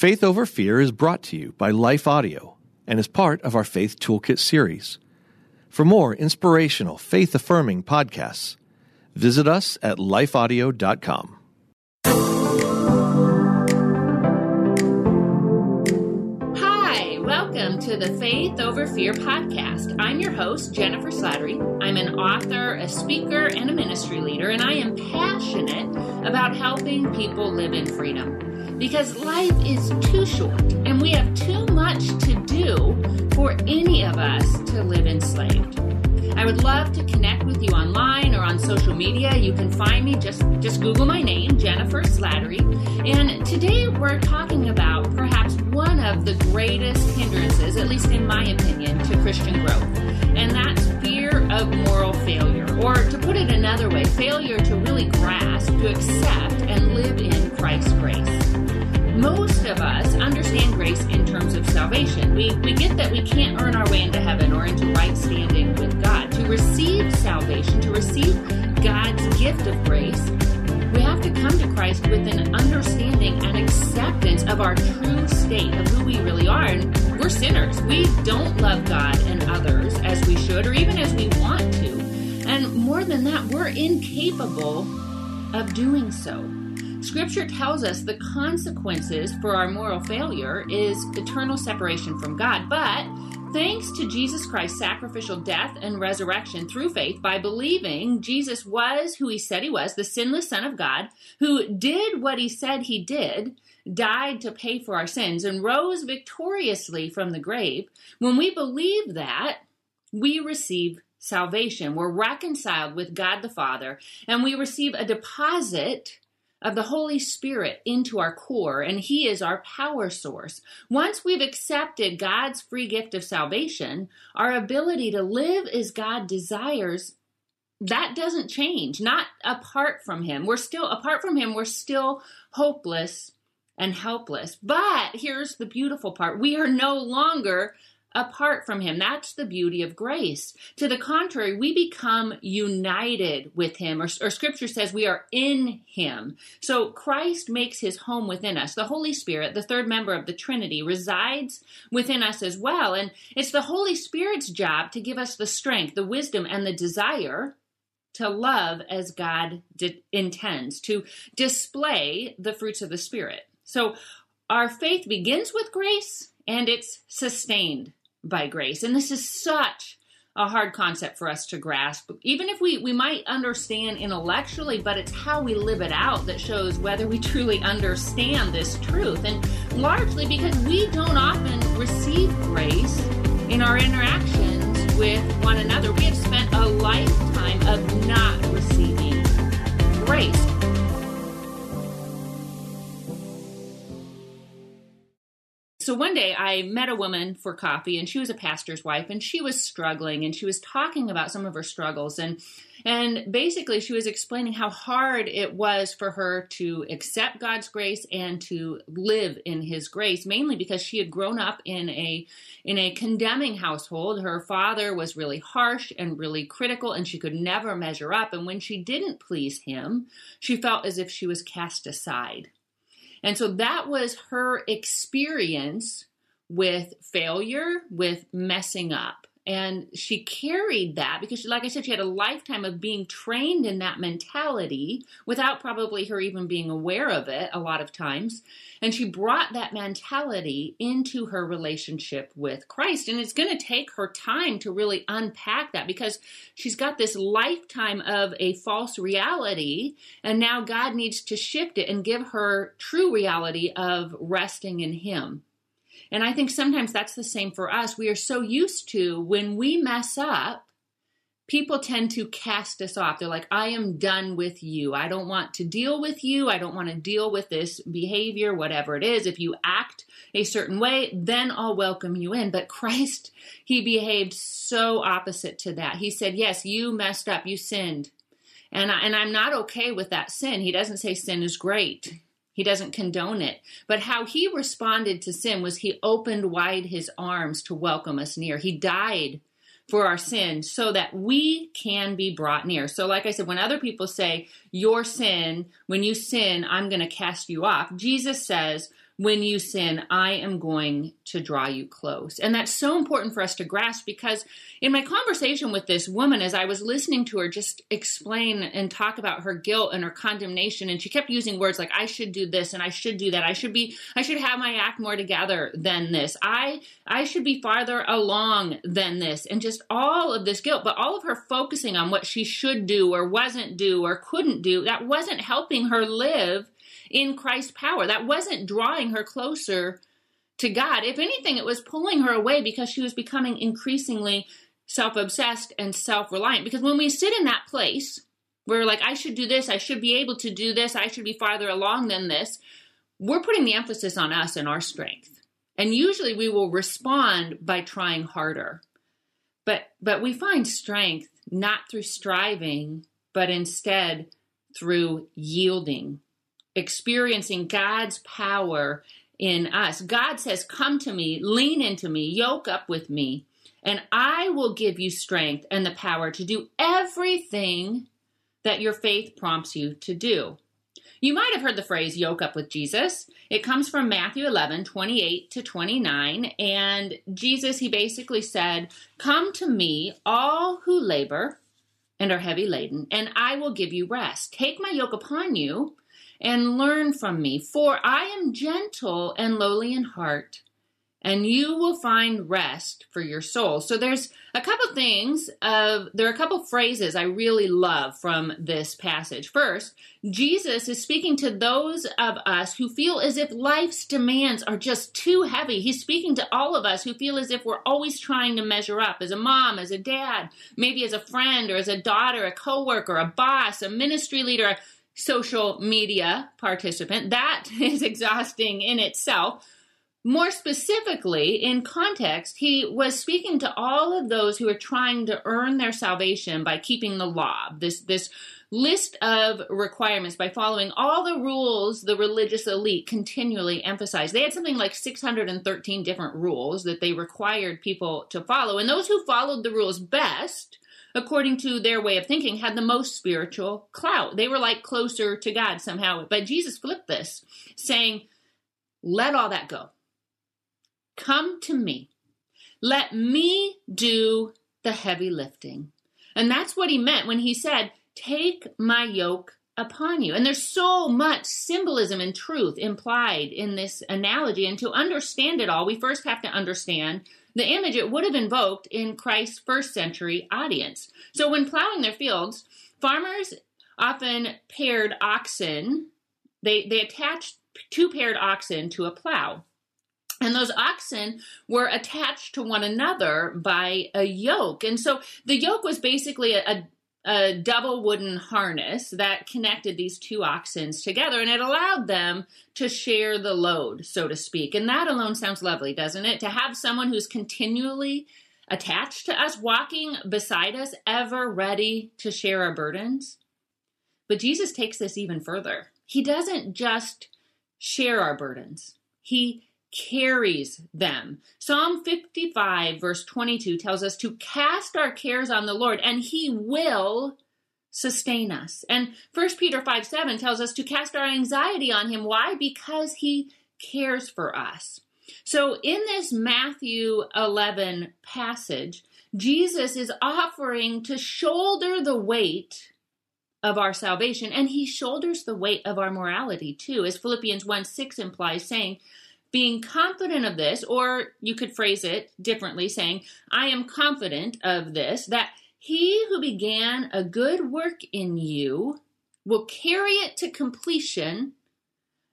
Faith Over Fear is brought to you by Life Audio and is part of our Faith Toolkit series. For more inspirational, faith affirming podcasts, visit us at lifeaudio.com. Hi, welcome to the Faith Over Fear podcast. I'm your host, Jennifer Slattery. I'm an author, a speaker, and a ministry leader, and I am passionate about helping people live in freedom. Because life is too short, and we have too much to do for any of us to live enslaved. I would love to connect with you online or on social media. You can find me just just Google my name, Jennifer Slattery. And today we're talking about perhaps one of the greatest hindrances, at least in my opinion, to Christian growth. And that's fear of moral failure. Or to put it another way, failure to really grasp, to accept and live in Christ's grace salvation. We, we get that we can't earn our way into heaven or into right standing with God. To receive salvation, to receive God's gift of grace, we have to come to Christ with an understanding and acceptance of our true state of who we really are. And we're sinners. We don't love God and others as we should or even as we want to. And more than that, we're incapable of doing so. Scripture tells us the consequences for our moral failure is eternal separation from God. But thanks to Jesus Christ's sacrificial death and resurrection through faith, by believing Jesus was who he said he was, the sinless Son of God, who did what he said he did, died to pay for our sins, and rose victoriously from the grave, when we believe that, we receive salvation. We're reconciled with God the Father, and we receive a deposit of the Holy Spirit into our core, and He is our power source. Once we've accepted God's free gift of salvation, our ability to live as God desires that doesn't change not apart from him. We're still apart from him we're still hopeless and helpless. But here's the beautiful part. We are no longer apart from him. That's the beauty of grace. To the contrary, we become united with him, or, or, scripture says we are in him. So Christ makes his home within us. The Holy Spirit, the third member of the Trinity, resides within us as well. And it's the Holy Spirit's job to give us the strength, the wisdom, and the desire to love as God di- intends, to display the fruits of the Spirit. So our faith begins with grace and it's sustained by grace. And this is such a hard concept for us to grasp. Even if we, we might understand intellectually, but it's how we live it out that shows whether we truly understand this truth. And largely because we don't often receive grace in our interactions with one another. We have spent a lifetime of not receiving grace. So one day I met a woman for coffee and she was a pastor's wife and she was struggling and she was talking about some of her struggles and and basically she was explaining how hard it was for her to accept God's grace and to live in his grace mainly because she had grown up in a in a condemning household. Her father was really harsh and really critical and she could never measure up and when she didn't please him she felt as if she was cast aside and so that was her experience with failure, with messing up. And she carried that because, like I said, she had a lifetime of being trained in that mentality without probably her even being aware of it a lot of times. And she brought that mentality into her relationship with Christ. And it's going to take her time to really unpack that because she's got this lifetime of a false reality. And now God needs to shift it and give her true reality of resting in Him. And I think sometimes that's the same for us. We are so used to when we mess up, people tend to cast us off. They're like, I am done with you. I don't want to deal with you. I don't want to deal with this behavior, whatever it is. If you act a certain way, then I'll welcome you in. But Christ, he behaved so opposite to that. He said, Yes, you messed up, you sinned. And, I, and I'm not okay with that sin. He doesn't say sin is great. He doesn't condone it. But how he responded to sin was he opened wide his arms to welcome us near. He died for our sin so that we can be brought near. So, like I said, when other people say, Your sin, when you sin, I'm going to cast you off, Jesus says, when you sin, I am going to draw you close. And that's so important for us to grasp because in my conversation with this woman, as I was listening to her just explain and talk about her guilt and her condemnation, and she kept using words like, I should do this and I should do that. I should be, I should have my act more together than this. I, I should be farther along than this. And just all of this guilt, but all of her focusing on what she should do or wasn't do or couldn't do, that wasn't helping her live in Christ's power. That wasn't drawing her closer to God. If anything, it was pulling her away because she was becoming increasingly self obsessed and self reliant. Because when we sit in that place, where we're like, I should do this, I should be able to do this, I should be farther along than this, we're putting the emphasis on us and our strength. And usually we will respond by trying harder. But but we find strength not through striving, but instead through yielding experiencing God's power in us. God says, Come to me, lean into me, yoke up with me, and I will give you strength and the power to do everything that your faith prompts you to do. You might have heard the phrase yoke up with Jesus. It comes from Matthew 11, 28 to 29. And Jesus, he basically said, Come to me, all who labor and are heavy laden, and I will give you rest. Take my yoke upon you and learn from me, for I am gentle and lowly in heart, and you will find rest for your soul. So there's a couple things of there are a couple phrases I really love from this passage. First, Jesus is speaking to those of us who feel as if life's demands are just too heavy. He's speaking to all of us who feel as if we're always trying to measure up as a mom, as a dad, maybe as a friend or as a daughter, a coworker, a boss, a ministry leader, social media participant. That is exhausting in itself. More specifically, in context, he was speaking to all of those who are trying to earn their salvation by keeping the law. This this list of requirements by following all the rules the religious elite continually emphasized. They had something like 613 different rules that they required people to follow. And those who followed the rules best according to their way of thinking, had the most spiritual clout. They were like closer to God somehow. But Jesus flipped this, saying, Let all that go. Come to me. Let me do the heavy lifting. And that's what he meant when he said, Take my yoke upon you. And there's so much symbolism and truth implied in this analogy. And to understand it all, we first have to understand the image it would have invoked in Christ's first century audience. So when plowing their fields, farmers often paired oxen, they, they attached two paired oxen to a plow. And those oxen were attached to one another by a yoke. And so the yoke was basically a, a a double wooden harness that connected these two oxen together and it allowed them to share the load, so to speak. And that alone sounds lovely, doesn't it? To have someone who's continually attached to us, walking beside us, ever ready to share our burdens. But Jesus takes this even further. He doesn't just share our burdens, He carries them. Psalm 55, verse 22 tells us to cast our cares on the Lord, and He will sustain us. And 1 Peter 5 7 tells us to cast our anxiety on Him. Why? Because He cares for us. So in this Matthew 11 passage, Jesus is offering to shoulder the weight of our salvation, and he shoulders the weight of our morality too, as Philippians 1 6 implies, saying, being confident of this, or you could phrase it differently, saying, I am confident of this, that he who began a good work in you will carry it to completion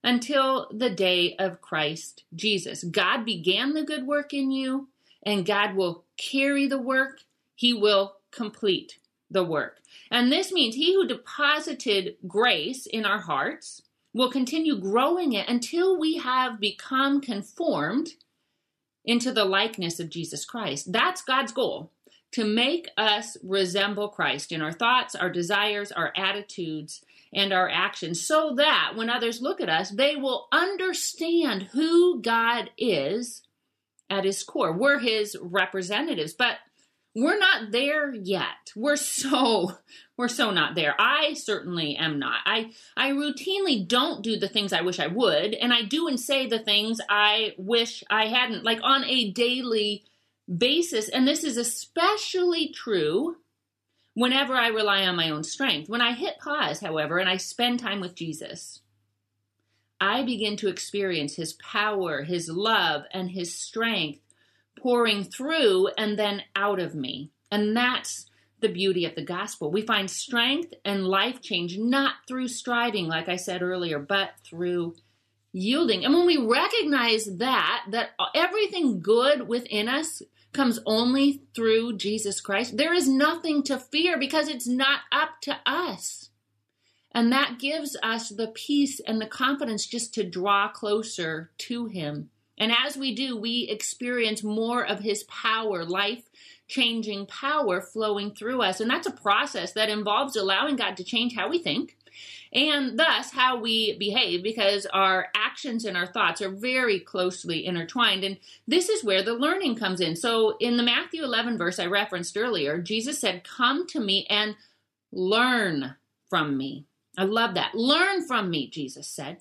until the day of Christ Jesus. God began the good work in you, and God will carry the work, he will complete the work. And this means he who deposited grace in our hearts We'll continue growing it until we have become conformed into the likeness of Jesus Christ. That's God's goal to make us resemble Christ in our thoughts, our desires, our attitudes, and our actions, so that when others look at us, they will understand who God is at his core. We're his representatives. But we're not there yet. We're so we're so not there. I certainly am not. I I routinely don't do the things I wish I would, and I do and say the things I wish I hadn't, like on a daily basis. And this is especially true whenever I rely on my own strength. When I hit pause, however, and I spend time with Jesus, I begin to experience his power, his love, and his strength pouring through and then out of me. And that's the beauty of the gospel. We find strength and life change not through striving, like I said earlier, but through yielding. And when we recognize that, that everything good within us comes only through Jesus Christ, there is nothing to fear because it's not up to us. And that gives us the peace and the confidence just to draw closer to Him and as we do, we experience more of his power, life changing power flowing through us. And that's a process that involves allowing God to change how we think and thus how we behave because our actions and our thoughts are very closely intertwined. And this is where the learning comes in. So in the Matthew 11 verse I referenced earlier, Jesus said, Come to me and learn from me. I love that. Learn from me, Jesus said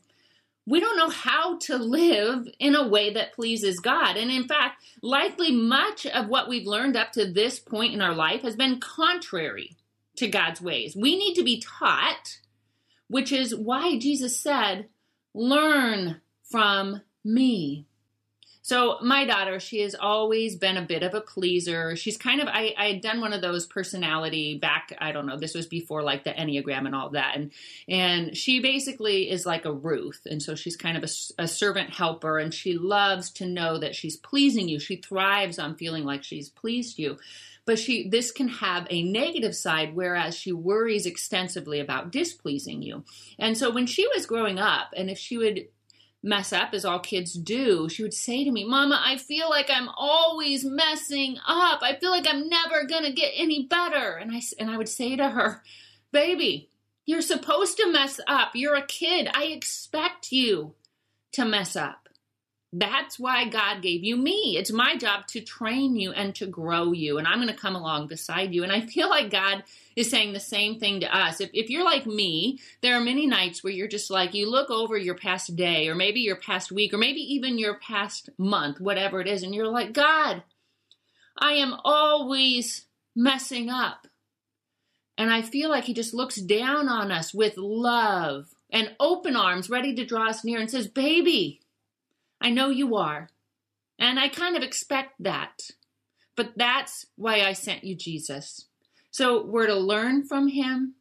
we don't know how to live in a way that pleases God. And in fact, likely much of what we've learned up to this point in our life has been contrary to God's ways. We need to be taught, which is why Jesus said, Learn from me. So my daughter, she has always been a bit of a pleaser. She's kind of I, I had done one of those personality back, I don't know, this was before like the Enneagram and all that. And and she basically is like a Ruth. And so she's kind of a, a servant helper and she loves to know that she's pleasing you. She thrives on feeling like she's pleased you but she this can have a negative side whereas she worries extensively about displeasing you and so when she was growing up and if she would mess up as all kids do, she would say to me, Mama, I feel like I'm always messing up. I feel like I'm never going to get any better. And I, and I would say to her, Baby, you're supposed to mess up. You're a kid. I expect you to mess up. That's why God gave you me. It's my job to train you and to grow you. And I'm going to come along beside you. And I feel like God is saying the same thing to us. If, if you're like me, there are many nights where you're just like, you look over your past day, or maybe your past week, or maybe even your past month, whatever it is, and you're like, God, I am always messing up. And I feel like He just looks down on us with love and open arms, ready to draw us near, and says, Baby, I know you are. And I kind of expect that. But that's why I sent you Jesus. So we're to learn from him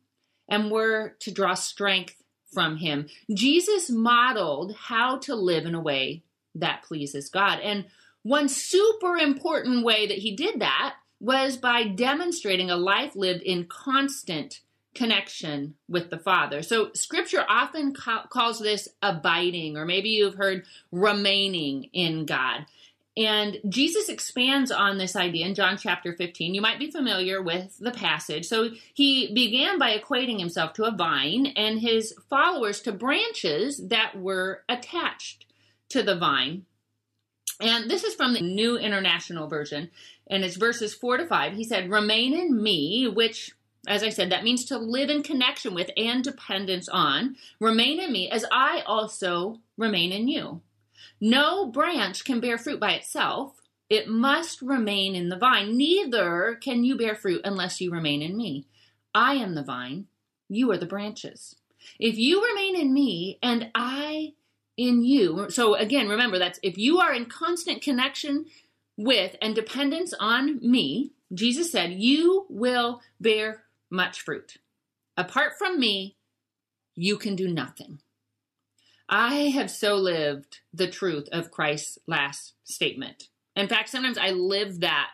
and we're to draw strength from him. Jesus modeled how to live in a way that pleases God. And one super important way that he did that was by demonstrating a life lived in constant connection with the Father. So scripture often ca- calls this abiding, or maybe you've heard remaining in God. And Jesus expands on this idea in John chapter 15. You might be familiar with the passage. So he began by equating himself to a vine and his followers to branches that were attached to the vine. And this is from the New International Version, and it's verses 4 to 5. He said, Remain in me, which as I said, that means to live in connection with and dependence on. Remain in me as I also remain in you. No branch can bear fruit by itself. It must remain in the vine. Neither can you bear fruit unless you remain in me. I am the vine, you are the branches. If you remain in me and I in you, so again, remember that's if you are in constant connection with and dependence on me, Jesus said, you will bear much fruit. Apart from me, you can do nothing. I have so lived the truth of Christ's last statement. In fact, sometimes I live that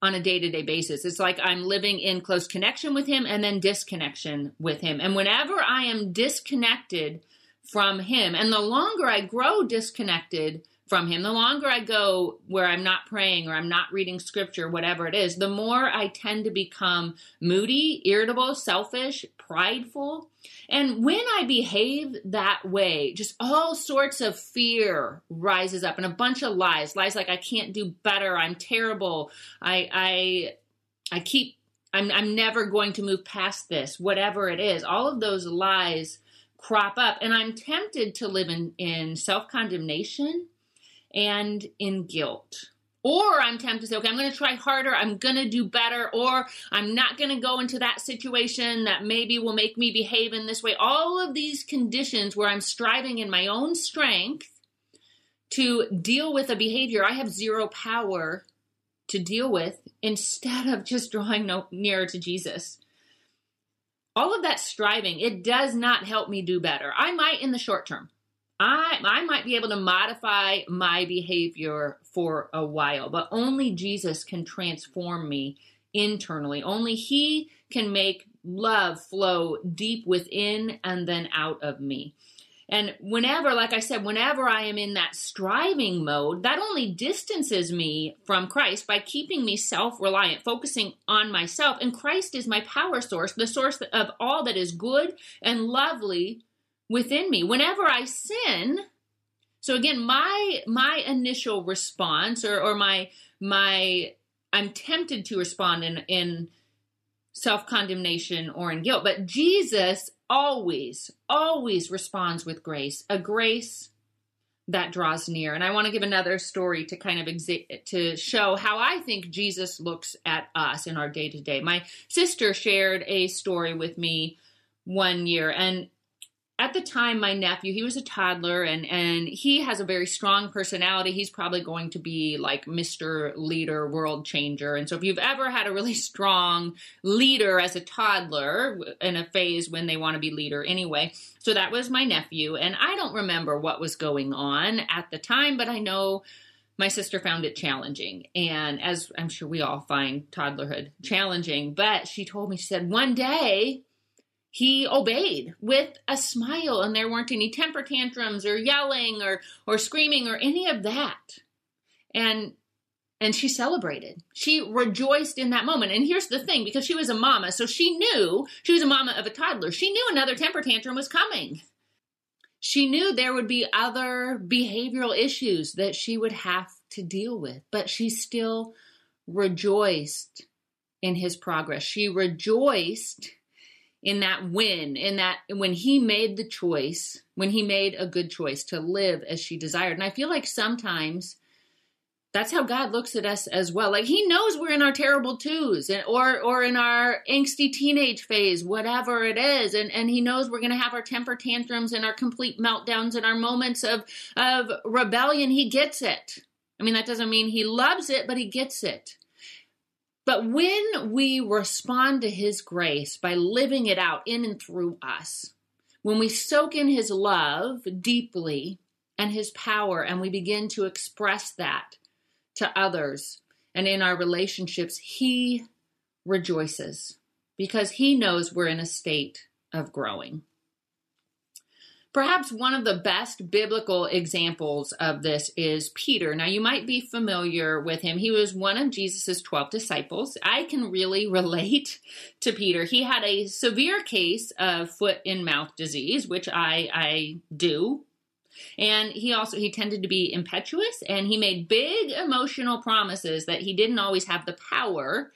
on a day to day basis. It's like I'm living in close connection with Him and then disconnection with Him. And whenever I am disconnected from Him. And the longer I grow disconnected from Him, the longer I go where I'm not praying or I'm not reading scripture, whatever it is, the more I tend to become moody, irritable, selfish, prideful. And when I behave that way, just all sorts of fear rises up and a bunch of lies. Lies like I can't do better, I'm terrible, I I I keep I'm I'm never going to move past this, whatever it is. All of those lies crop up and I'm tempted to live in, in self-condemnation and in guilt. Or I'm tempted to say, okay, I'm going to try harder, I'm going to do better, or I'm not going to go into that situation that maybe will make me behave in this way. All of these conditions where I'm striving in my own strength to deal with a behavior I have zero power to deal with instead of just drawing no, nearer to Jesus. All of that striving, it does not help me do better. I might in the short term. I, I might be able to modify my behavior for a while, but only Jesus can transform me internally. Only He can make love flow deep within and then out of me. And whenever, like I said, whenever I am in that striving mode, that only distances me from Christ by keeping me self reliant, focusing on myself. And Christ is my power source, the source of all that is good and lovely within me. Whenever I sin, so again, my my initial response or, or my my I'm tempted to respond in in self condemnation or in guilt. But Jesus always, always responds with grace, a grace that draws near. And I want to give another story to kind of exi- to show how I think Jesus looks at us in our day to day. My sister shared a story with me one year, and at the time my nephew he was a toddler and and he has a very strong personality. He's probably going to be like mr leader world changer. And so if you've ever had a really strong leader as a toddler in a phase when they want to be leader anyway. So that was my nephew. And i don't remember what was going on at the time but i know my sister found it challenging. And as i'm sure we all find toddlerhood challenging but she told me she said one day he obeyed with a smile and there weren't any temper tantrums or yelling or or screaming or any of that. And and she celebrated. She rejoiced in that moment. And here's the thing because she was a mama so she knew she was a mama of a toddler. She knew another temper tantrum was coming. She knew there would be other behavioral issues that she would have to deal with but she still rejoiced in his progress. She rejoiced in that win, in that when he made the choice, when he made a good choice to live as she desired. And I feel like sometimes that's how God looks at us as well. Like he knows we're in our terrible twos and or or in our angsty teenage phase, whatever it is. And and he knows we're gonna have our temper tantrums and our complete meltdowns and our moments of of rebellion. He gets it. I mean, that doesn't mean he loves it, but he gets it. But when we respond to His grace by living it out in and through us, when we soak in His love deeply and His power, and we begin to express that to others and in our relationships, He rejoices because He knows we're in a state of growing. Perhaps one of the best biblical examples of this is Peter. Now, you might be familiar with him. He was one of Jesus' 12 disciples. I can really relate to Peter. He had a severe case of foot and mouth disease, which I, I do. And he also he tended to be impetuous and he made big emotional promises that he didn't always have the power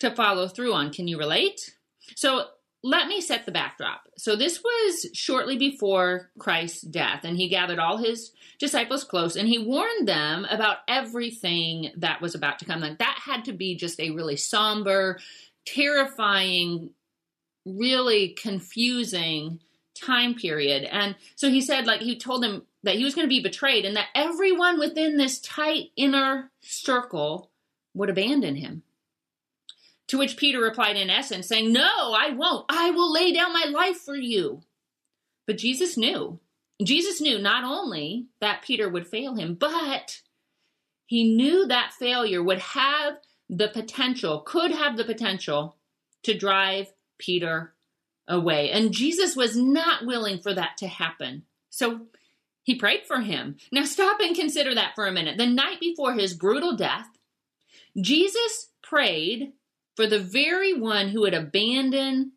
to follow through on. Can you relate? So let me set the backdrop. So, this was shortly before Christ's death, and he gathered all his disciples close and he warned them about everything that was about to come. Like, that had to be just a really somber, terrifying, really confusing time period. And so he said, like, he told them that he was going to be betrayed and that everyone within this tight inner circle would abandon him. To which Peter replied in essence, saying, No, I won't. I will lay down my life for you. But Jesus knew. Jesus knew not only that Peter would fail him, but he knew that failure would have the potential, could have the potential to drive Peter away. And Jesus was not willing for that to happen. So he prayed for him. Now stop and consider that for a minute. The night before his brutal death, Jesus prayed for the very one who would abandon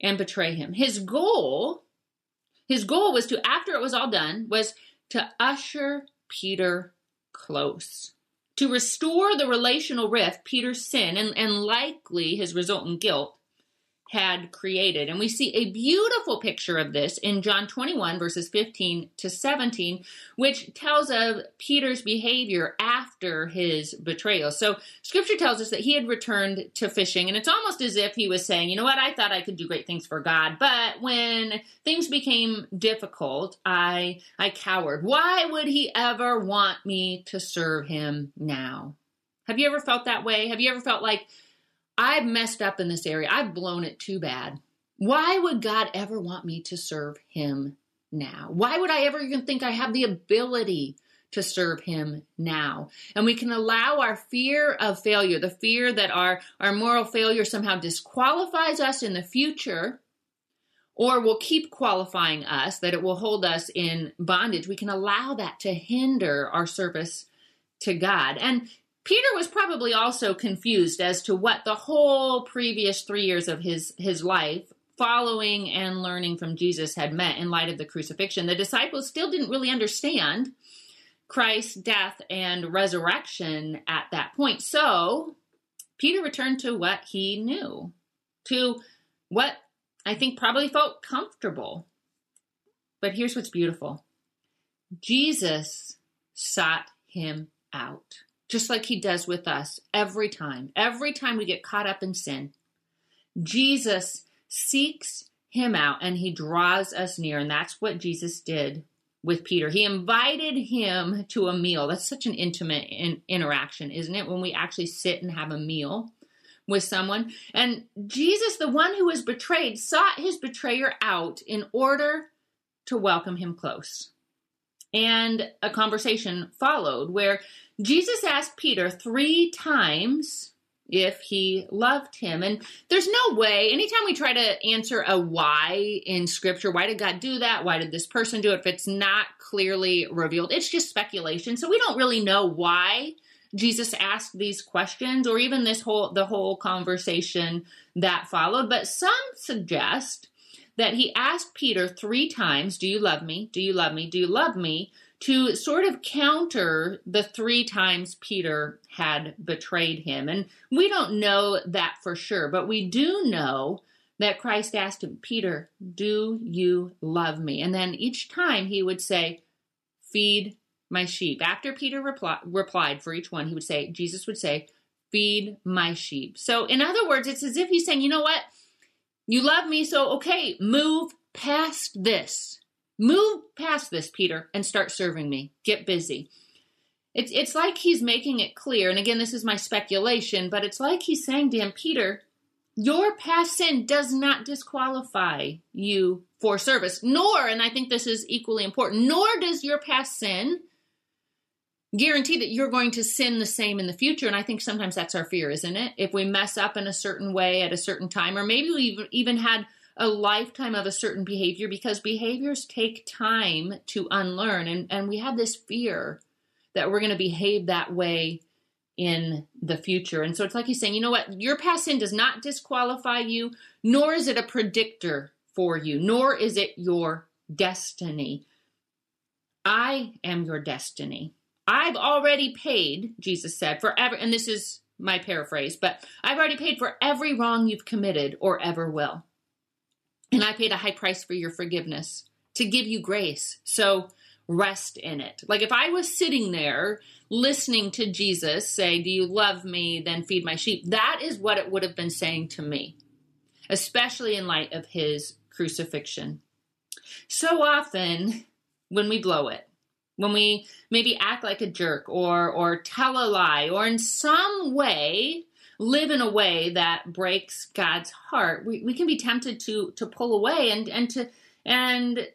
and betray him. His goal, his goal was to, after it was all done, was to usher Peter close, to restore the relational rift Peter's sin and, and likely his resultant guilt had created. And we see a beautiful picture of this in John 21, verses 15 to 17, which tells of Peter's behavior after his betrayal. So, scripture tells us that he had returned to fishing, and it's almost as if he was saying, You know what? I thought I could do great things for God, but when things became difficult, I, I cowered. Why would he ever want me to serve him now? Have you ever felt that way? Have you ever felt like I've messed up in this area. I've blown it too bad. Why would God ever want me to serve Him now? Why would I ever even think I have the ability to serve Him now? And we can allow our fear of failure, the fear that our, our moral failure somehow disqualifies us in the future, or will keep qualifying us, that it will hold us in bondage. We can allow that to hinder our service to God. And Peter was probably also confused as to what the whole previous three years of his, his life, following and learning from Jesus, had meant in light of the crucifixion. The disciples still didn't really understand Christ's death and resurrection at that point. So Peter returned to what he knew, to what I think probably felt comfortable. But here's what's beautiful Jesus sought him out just like he does with us every time. Every time we get caught up in sin, Jesus seeks him out and he draws us near. And that's what Jesus did with Peter. He invited him to a meal. That's such an intimate in- interaction, isn't it? When we actually sit and have a meal with someone. And Jesus, the one who was betrayed, sought his betrayer out in order to welcome him close. And a conversation followed where Jesus asked Peter three times if he loved him. And there's no way, anytime we try to answer a why in scripture, why did God do that? Why did this person do it? If it's not clearly revealed, it's just speculation. So we don't really know why Jesus asked these questions or even this whole the whole conversation that followed, but some suggest that he asked Peter 3 times, "Do you love me? Do you love me? Do you love me?" to sort of counter the three times Peter had betrayed him. And we don't know that for sure, but we do know that Christ asked him, Peter, do you love me? And then each time he would say, Feed my sheep. After Peter reply, replied for each one, he would say, Jesus would say, Feed my sheep. So, in other words, it's as if he's saying, You know what? You love me, so okay, move past this. Move past this, Peter, and start serving me. Get busy. It's, it's like he's making it clear, and again, this is my speculation, but it's like he's saying to him, Peter, your past sin does not disqualify you for service, nor, and I think this is equally important, nor does your past sin guarantee that you're going to sin the same in the future. And I think sometimes that's our fear, isn't it? If we mess up in a certain way at a certain time, or maybe we've even had a lifetime of a certain behavior because behaviors take time to unlearn. And, and we have this fear that we're going to behave that way in the future. And so it's like he's saying, you know what? Your past sin does not disqualify you, nor is it a predictor for you, nor is it your destiny. I am your destiny. I've already paid, Jesus said, forever. And this is my paraphrase, but I've already paid for every wrong you've committed or ever will. And I paid a high price for your forgiveness to give you grace. So rest in it. Like if I was sitting there listening to Jesus say, Do you love me? Then feed my sheep. That is what it would have been saying to me, especially in light of his crucifixion. So often when we blow it, when we maybe act like a jerk or or tell a lie or in some way live in a way that breaks God's heart, we, we can be tempted to to pull away and and to and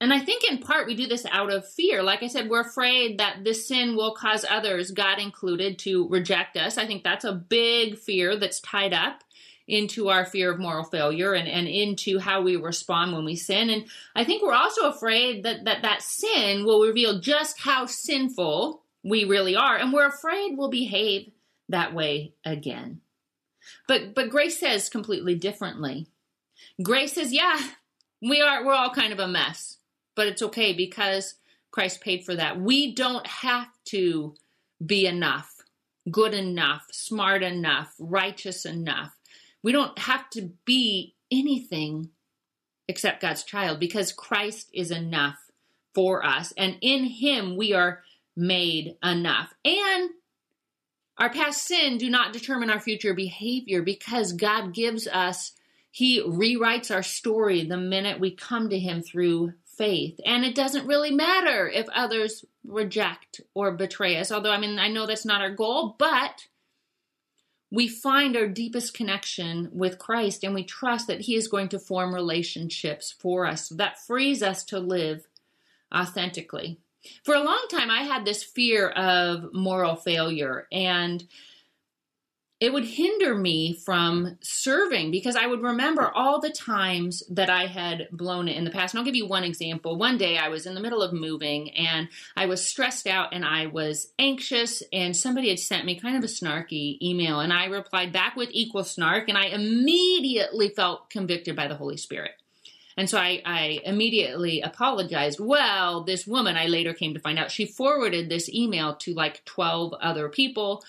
and I think in part we do this out of fear. Like I said, we're afraid that this sin will cause others, God included, to reject us. I think that's a big fear that's tied up into our fear of moral failure and, and into how we respond when we sin. And I think we're also afraid that, that that sin will reveal just how sinful we really are. And we're afraid we'll behave that way again. But but grace says completely differently. Grace says, yeah, we are we're all kind of a mess, but it's okay because Christ paid for that. We don't have to be enough, good enough, smart enough, righteous enough. We don't have to be anything except God's child because Christ is enough for us. And in Him, we are made enough. And our past sin do not determine our future behavior because God gives us, He rewrites our story the minute we come to Him through faith. And it doesn't really matter if others reject or betray us, although I mean, I know that's not our goal, but we find our deepest connection with Christ and we trust that He is going to form relationships for us. That frees us to live authentically. For a long time, I had this fear of moral failure, and it would hinder me from serving because I would remember all the times that I had blown it in the past. And I'll give you one example. One day I was in the middle of moving and I was stressed out and I was anxious, and somebody had sent me kind of a snarky email, and I replied back with equal snark, and I immediately felt convicted by the Holy Spirit. And so I, I, immediately apologized. Well, this woman, I later came to find out, she forwarded this email to like 12 other people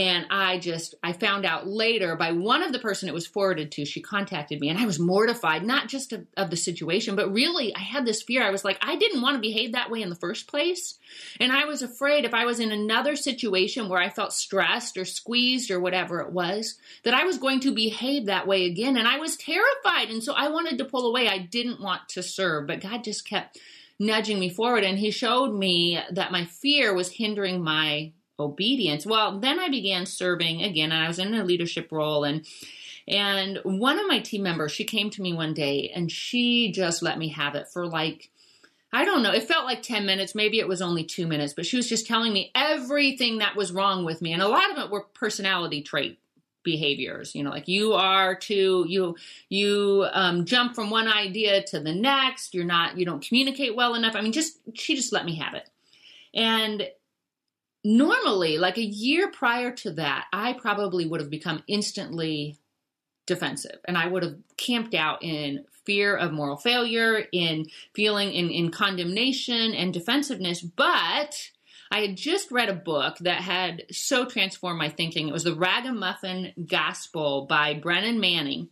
and i just i found out later by one of the person it was forwarded to she contacted me and i was mortified not just of, of, the situation but really i had this fear. I was like i didn't want to behave that way in the first place. And i was afraid if i was in another situation where i felt stressed or squeezed or whatever it was that i was going to behave that way again. And i was terrified. And so i wanted to pull away. I didn't want to serve but god just kept nudging me forward and he showed me that my fear was hindering my obedience. Well, then I began serving again, and I was in a leadership role and and one of my team members, she came to me one day and she just let me have it for like I don't know. It felt like 10 minutes. Maybe it was only two minutes, but she was just telling me everything that was wrong with me. And a lot of it were personality trait behaviors you know like you are to you you um, jump from one idea to the next you're not you don't communicate well enough i mean just she just let me have it and normally, like a year prior to that, I probably would have become instantly defensive and I would have camped out in fear of moral failure, in feeling in, in condemnation and defensiveness. But I had just read a book that had so transformed my thinking. It was The Ragamuffin Gospel by Brennan Manning.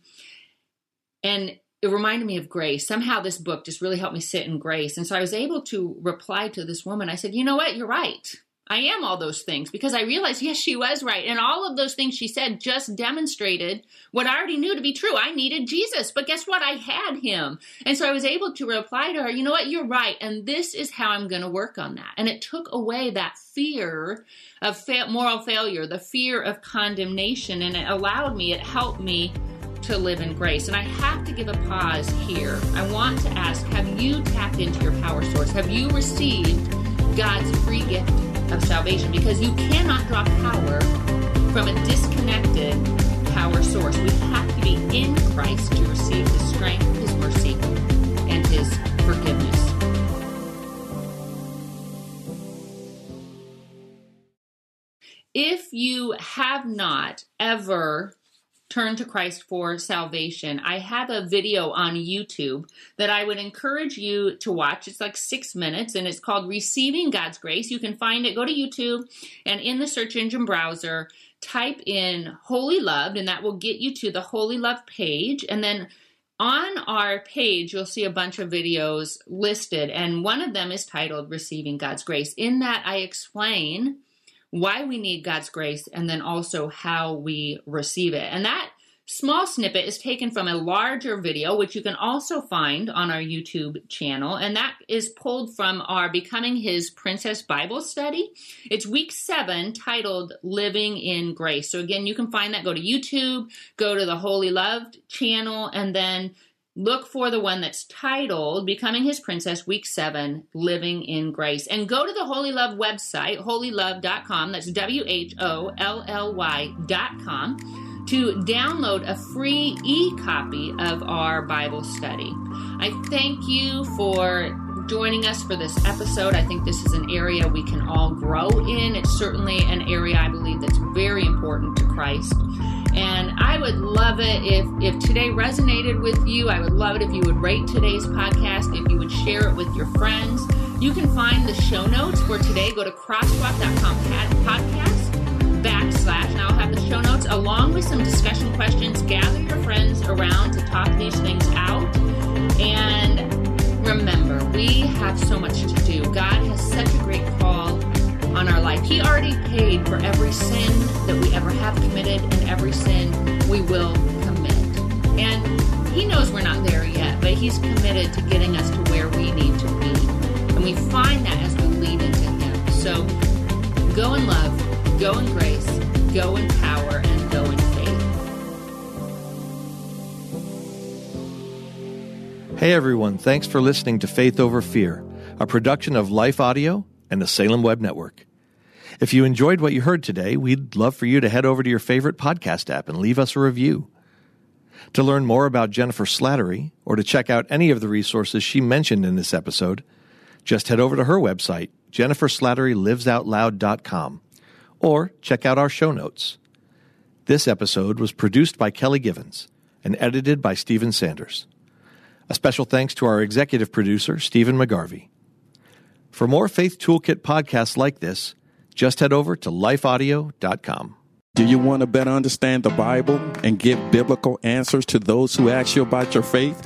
And it reminded me of grace. Somehow this book just really helped me sit in grace. And so I was able to reply to this woman. I said, You know what? You're right. I am all those things because I realized, yes, she was right. And all of those things she said just demonstrated what I already knew to be true. I needed Jesus, but guess what? I had him. And so I was able to reply to her, you know what? You're right. And this is how I'm going to work on that. And it took away that fear of fa- moral failure, the fear of condemnation. And it allowed me, it helped me to live in grace. And I have to give a pause here. I want to ask Have you tapped into your power source? Have you received God's free gift of salvation because you cannot draw power from a disconnected power source. We have to be in Christ to receive His strength, His mercy, and His forgiveness. If you have not ever turn to Christ for salvation. I have a video on YouTube that I would encourage you to watch. It's like six minutes and it's called Receiving God's Grace. You can find it, go to YouTube and in the search engine browser, type in Wholly Loved, and that will get you to the Wholly Love page. And then on our page, you'll see a bunch of videos listed, and one of them is titled Receiving God's Grace. In that, I explain why we need God's grace, and then also how we receive it. And that small snippet is taken from a larger video, which you can also find on our YouTube channel. And that is pulled from our Becoming His Princess Bible study. It's week seven titled Living in Grace. So again, you can find that. Go to YouTube, go to the Wholly Loved channel, and then look for the one that's titled Becoming His Princess, Week 7, Living in Grace. And go to the Wholly Love website, whollylove.com. That's W H O L L Y.com to download a free e copy of our Bible study. I thank you for joining us for this episode. I think this is an area we can all grow in. It's certainly an area I believe that's very important to Christ. And I would love it if, if today resonated with you. I would love it if you would rate today's podcast, if you would share it with your friends. You can find the show notes for today. Go to crosswalk.com podcast backslash, and I'll have the show notes along with some discussion questions. Gather your friends around to talk these things out. And remember, we have so much to do. God has such a great call on our life. He already paid for every sin that we ever have committed and every sin we will commit. And He knows we're not there yet, but He's committed to getting us to where we need to be. And we find that as we lean into Him. So go in love, go in grace, go in power, and go in Hey everyone, thanks for listening to Faith Over Fear, a production of Life Audio and the Salem Web Network. If you enjoyed what you heard today, we'd love for you to head over to your favorite podcast app and leave us a review. To learn more about Jennifer Slattery or to check out any of the resources she mentioned in this episode, just head over to her website, jenniferslatterylivesoutloud.com, or check out our show notes. This episode was produced by Kelly Givens and edited by Stephen Sanders. A special thanks to our executive producer, Stephen McGarvey. For more Faith Toolkit podcasts like this, just head over to lifeaudio.com. Do you want to better understand the Bible and give biblical answers to those who ask you about your faith?